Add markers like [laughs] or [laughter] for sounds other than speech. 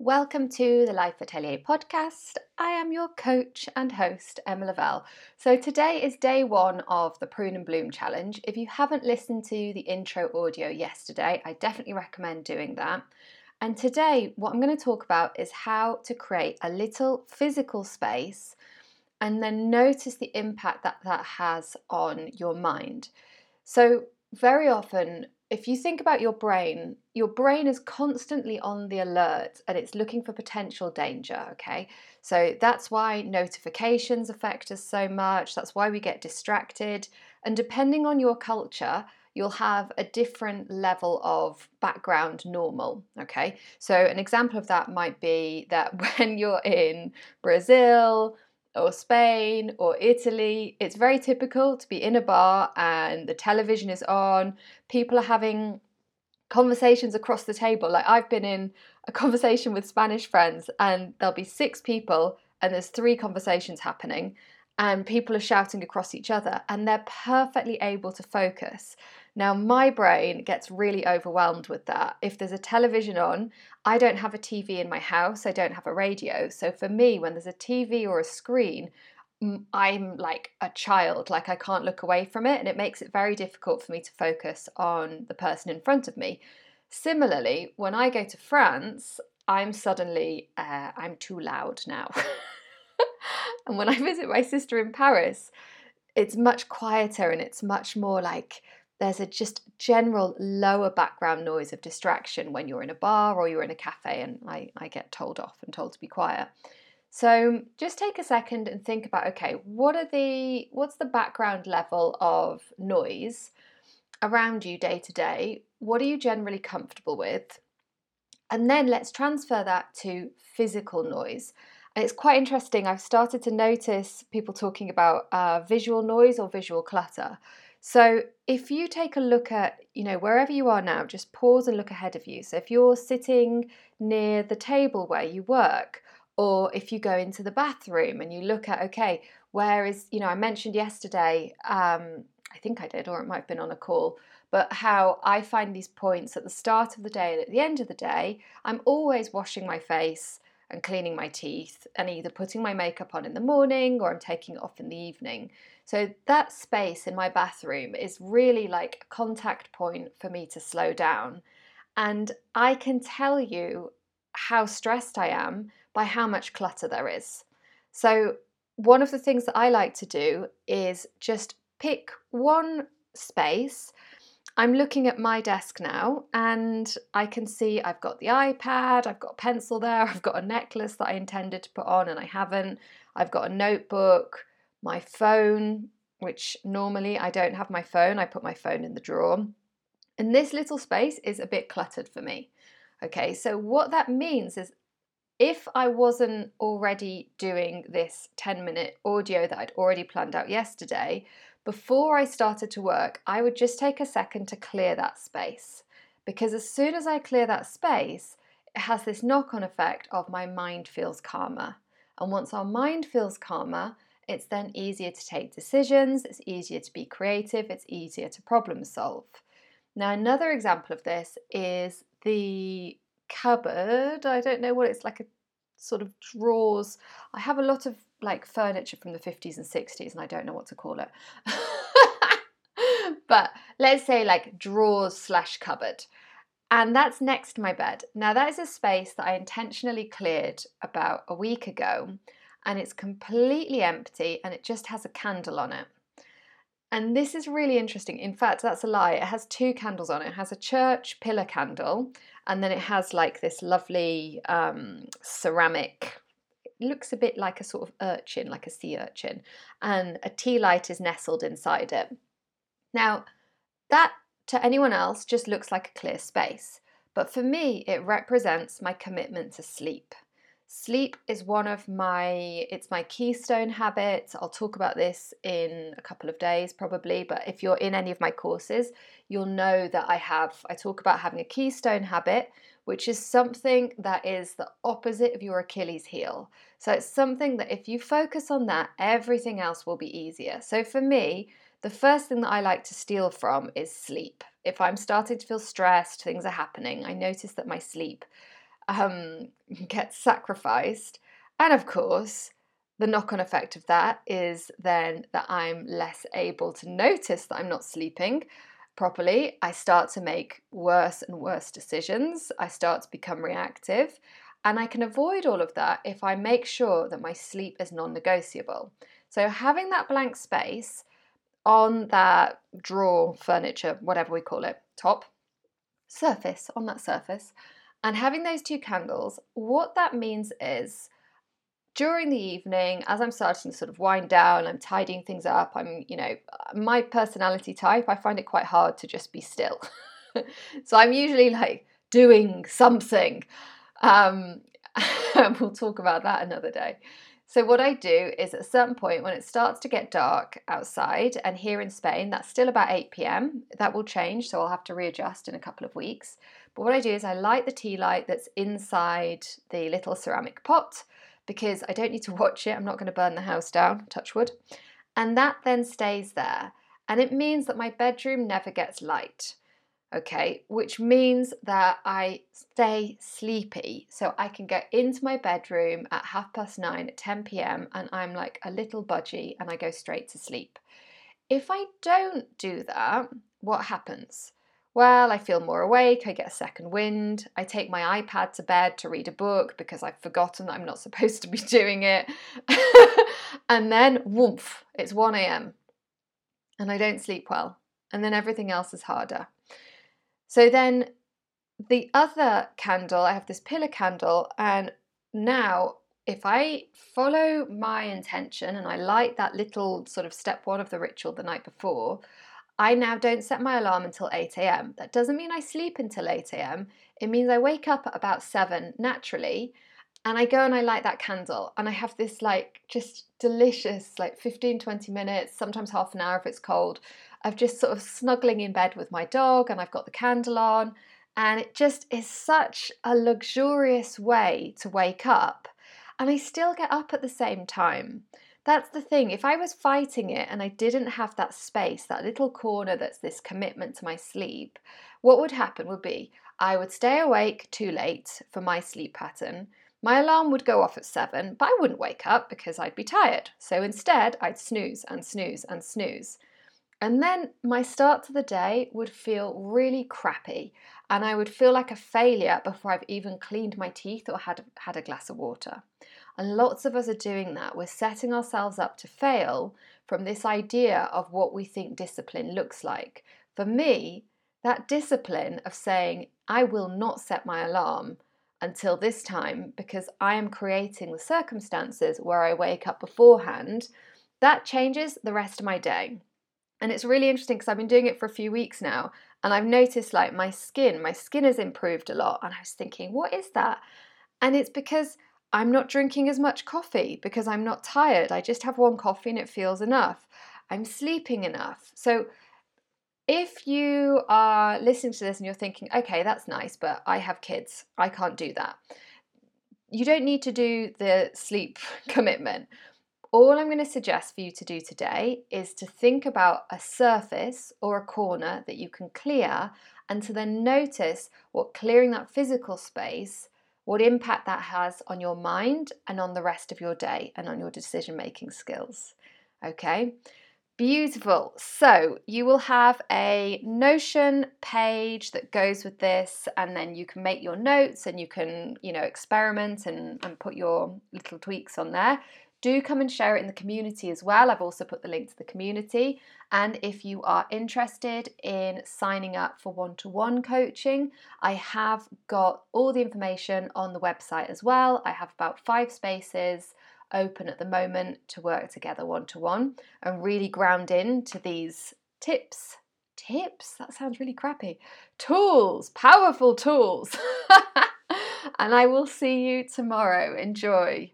Welcome to the Life Atelier podcast. I am your coach and host, Emma Lavelle. So, today is day one of the Prune and Bloom Challenge. If you haven't listened to the intro audio yesterday, I definitely recommend doing that. And today, what I'm going to talk about is how to create a little physical space and then notice the impact that that has on your mind. So, very often if you think about your brain, your brain is constantly on the alert and it's looking for potential danger, okay? So that's why notifications affect us so much. That's why we get distracted. And depending on your culture, you'll have a different level of background normal, okay? So an example of that might be that [laughs] when you're in Brazil, or Spain or Italy, it's very typical to be in a bar and the television is on. People are having conversations across the table. Like I've been in a [laughs] conversation with Spanish friends and there'll be six people and there's three conversations happening and people are shouting across each other and they're perfectly able to focus. Now, my brain gets really overwhelmed with that. If there's a television on, I don't have a TV in my house, I don't have a radio. So, for me, when there's a TV or a screen, I'm like a child, like I can't look away from it, and it makes it very difficult for me to focus on the person in front of me. Similarly, when I go to France, I'm suddenly uh, I'm too loud now. [laughs] and when I visit my sister in Paris, it's much quieter and it's much more like there's a just general lower background noise of distraction when you're in a bar or you're in a cafe and I, I get told off and told to be quiet. So just take a second and think about okay, what are the what's the background level of noise around you day to day? What are you generally comfortable with? And then let's transfer that to physical noise. And it's quite interesting. I've started to notice people talking about uh, visual noise or visual clutter. So if you take a look at, you know, wherever you are now, just pause and look ahead of you. So if you're sitting near the table where you work, or if you go into the bathroom and you look at, okay, where is, you know, I mentioned yesterday, um, I think I did, or it might have been on a call, but how I find these points at the start of the day and at the end of the day, I'm always washing my face and cleaning my teeth and either putting my makeup on in the morning or I'm taking it off in the evening. So that space in my bathroom is really like a contact point for me to slow down. And I can tell you how stressed I am by how much clutter there is. So, one of the things that I like to do is just pick one space. I'm looking at my desk now and I can see I've got the iPad, I've got a pencil there, [laughs] I've got a necklace that I intended to put on and I haven't, I've got a notebook, my phone, which normally I don't have my phone, I put my phone in the drawer. And this little space is a bit cluttered for me. Okay, so what that means is if I wasn't already doing this 10 minute audio that I'd already planned out yesterday, before I started to work, I would just take a second to clear that space. Because as soon as I clear that space, it has this knock on effect of my mind feels calmer. And once our mind feels calmer, it's then easier to take decisions, it's easier to be creative, it's easier to problem solve. Now, another example of this is the cupboard. I don't know what it's like a sort of drawers. I have a lot of like furniture from the 50s and 60s, and I don't know what to call it. [laughs] but let's say like drawers slash cupboard. And that's next to my bed. Now, that is a space that I intentionally cleared about a week ago and it's completely empty and it just has a candle on it. And this is really interesting. In fact, that's a lie. It has two candles on it. It has a church pillar candle, and then it has like this lovely um, ceramic. It looks a bit like a sort of urchin, like a sea urchin, and a tea light is nestled inside it. Now, that to anyone else just looks like a clear space, but for me, it represents my commitment to sleep. Sleep is one of my it's my keystone habits. I'll talk about this in a couple of days probably, but if you're in any of my courses, you'll know that I have I talk about having a keystone habit, which is something that is the opposite of your Achilles heel. So it's something that if you focus on that, everything else will be easier. So for me, the first thing that I like to steal from is sleep. If I'm starting to feel stressed, things are happening, I notice that my sleep um, gets sacrificed. And of course, the knock on effect of that is then that I'm less able to notice that I'm not sleeping properly. I start to make worse and worse decisions. I start to become reactive. And I can avoid all of that if I make sure that my sleep is non negotiable. So, having that blank space on that drawer, furniture, whatever we call it, top, surface, on that surface, and having those two candles, what that means is during the evening, as I'm starting to sort of wind down, I'm tidying things up, I'm, you know, my personality type, I find it quite hard to just be still. [laughs] so I'm usually like doing something. Um, [laughs] we'll talk about that another day. So, what I do is at a certain point when it starts to get dark outside, and here in Spain, that's still about 8 pm, that will change, so I'll have to readjust in a couple of weeks. But what I do is I light the tea light that's inside the little ceramic pot because I don't need to [laughs] watch it. I'm not going to burn the house down, touch wood. And that then stays there. And it means that my bedroom never gets light. Okay, which means that I stay sleepy. So I can get into my bedroom at half past nine at 10 pm and I'm like a little budgie and I go straight to sleep. If I don't do that, what happens? Well, I feel more awake, I get a second wind, I take my iPad to bed to read a book because I've forgotten that I'm not [laughs] supposed to be doing it. [laughs] and then, woof, it's 1 a.m. and I don't sleep well. And then everything else is harder. So then the other candle, I have this pillar candle, and now if I follow my intention and I light that little sort of step one of the ritual the night before, I now don't set my alarm until 8 a.m. That doesn't mean I sleep until 8 a.m. It means I wake up at about 7 naturally and I go and I light that candle and I have this like just delicious like 15 20 minutes, sometimes half an hour if it's cold, of just sort of snuggling in bed with my dog and I've got the candle on and it just is such a luxurious way to wake up and I still get up at the same time. That's the thing. If I was fighting it and I didn't have that space, that little corner that's this commitment to my sleep, what would happen would be I would stay awake too late for my sleep pattern. My alarm would go off at seven, but I wouldn't wake up because I'd be tired. So instead, I'd snooze and snooze and snooze. And then my start to the day would feel really crappy, and I would feel like a failure before I've even cleaned my teeth or had, had a glass of water. And lots of us are doing that. We're setting ourselves up to fail from this idea of what we think discipline looks like. For me, that discipline of saying, I will not set my alarm until this time because I am creating the circumstances where I wake up beforehand, that changes the rest of my day. And it's really interesting because I've been doing it for a few weeks now and I've noticed like my skin, my skin has improved a lot. And I was thinking, what is that? And it's because I'm not drinking as much coffee because I'm not tired. I just have one coffee and it feels enough. I'm sleeping enough. So, if you are listening to this and you're thinking, okay, that's nice, but I have kids, I can't do that. You don't need to do the sleep [laughs] commitment. All I'm going to suggest for you to do today is to think about a surface or a corner that you can clear and to then notice what clearing that physical space what impact that has on your mind and on the rest of your day and on your decision making skills. Okay, beautiful. So you will have a Notion page that goes with this, and then you can make your notes and you can, you know, experiment and, and put your little tweaks on there do come and share it in the community as well. I've also put the link to the community. And if you are interested in signing up for one to one coaching, I have got all the information on the website as well. I have about five spaces open at the moment to work together one to one and really ground in to these tips. Tips? That sounds really crappy. Tools, powerful tools. [laughs] and I will see you tomorrow. Enjoy.